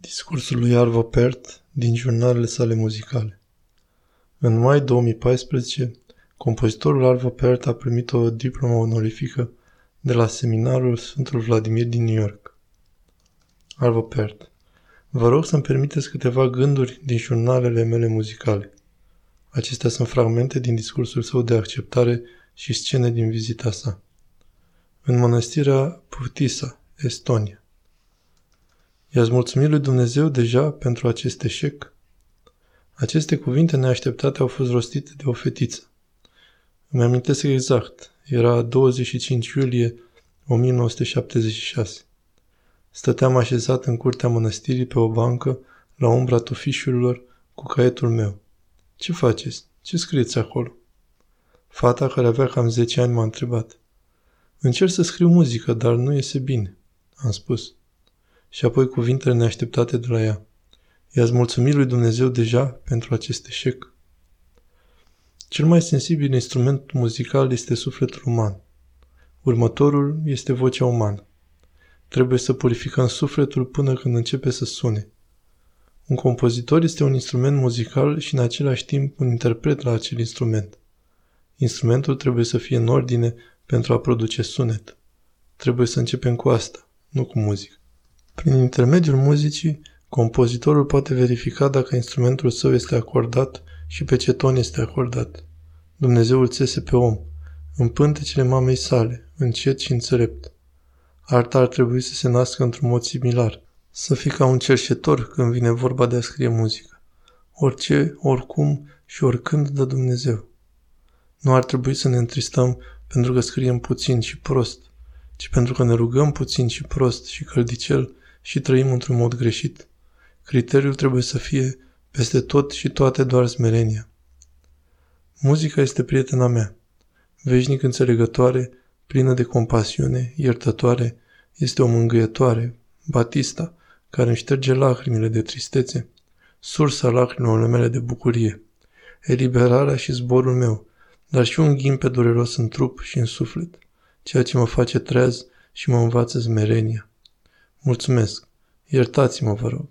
Discursul lui Arvo Pärt din jurnalele sale muzicale În mai 2014, compozitorul Arvo Pärt a primit o diplomă onorifică de la seminarul Sfântul Vladimir din New York. Arvo Pärt Vă rog să-mi permiteți câteva gânduri din jurnalele mele muzicale. Acestea sunt fragmente din discursul său de acceptare și scene din vizita sa. În mănăstirea Purtisa, Estonia. I-ați mulțumit lui Dumnezeu deja pentru acest eșec? Aceste cuvinte neașteptate au fost rostite de o fetiță. Îmi amintesc exact. Era 25 iulie 1976. Stăteam așezat în curtea mănăstirii pe o bancă, la umbra tufișurilor, cu caietul meu. Ce faceți? Ce scrieți acolo? Fata care avea cam 10 ani m-a întrebat. Încerc să scriu muzică, dar nu iese bine, am spus și apoi cuvintele neașteptate de la ea. I-ați mulțumit lui Dumnezeu deja pentru acest eșec? Cel mai sensibil instrument muzical este sufletul uman. Următorul este vocea umană. Trebuie să purificăm sufletul până când începe să sune. Un compozitor este un instrument muzical și în același timp un interpret la acel instrument. Instrumentul trebuie să fie în ordine pentru a produce sunet. Trebuie să începem cu asta, nu cu muzică. Prin intermediul muzicii, compozitorul poate verifica dacă instrumentul său este acordat și pe ce ton este acordat. Dumnezeu îl țese pe om, în pântecele mamei sale, încet și înțelept. Arta ar trebui să se nască într-un mod similar, să fie ca un cerșetor când vine vorba de a scrie muzică. Orice, oricum și oricând dă Dumnezeu. Nu ar trebui să ne întristăm pentru că scriem puțin și prost, ci pentru că ne rugăm puțin și prost și căldicel și trăim într-un mod greșit. Criteriul trebuie să fie peste tot și toate doar smerenia. Muzica este prietena mea, veșnic înțelegătoare, plină de compasiune, iertătoare, este o mângâietoare, Batista, care îmi șterge lacrimile de tristețe, sursa lacrimilor mele de bucurie, eliberarea și zborul meu, dar și un ghimpe dureros în trup și în suflet, ceea ce mă face treaz și mă învață smerenia. Mulțumesc. Iertați-mă, vă rog.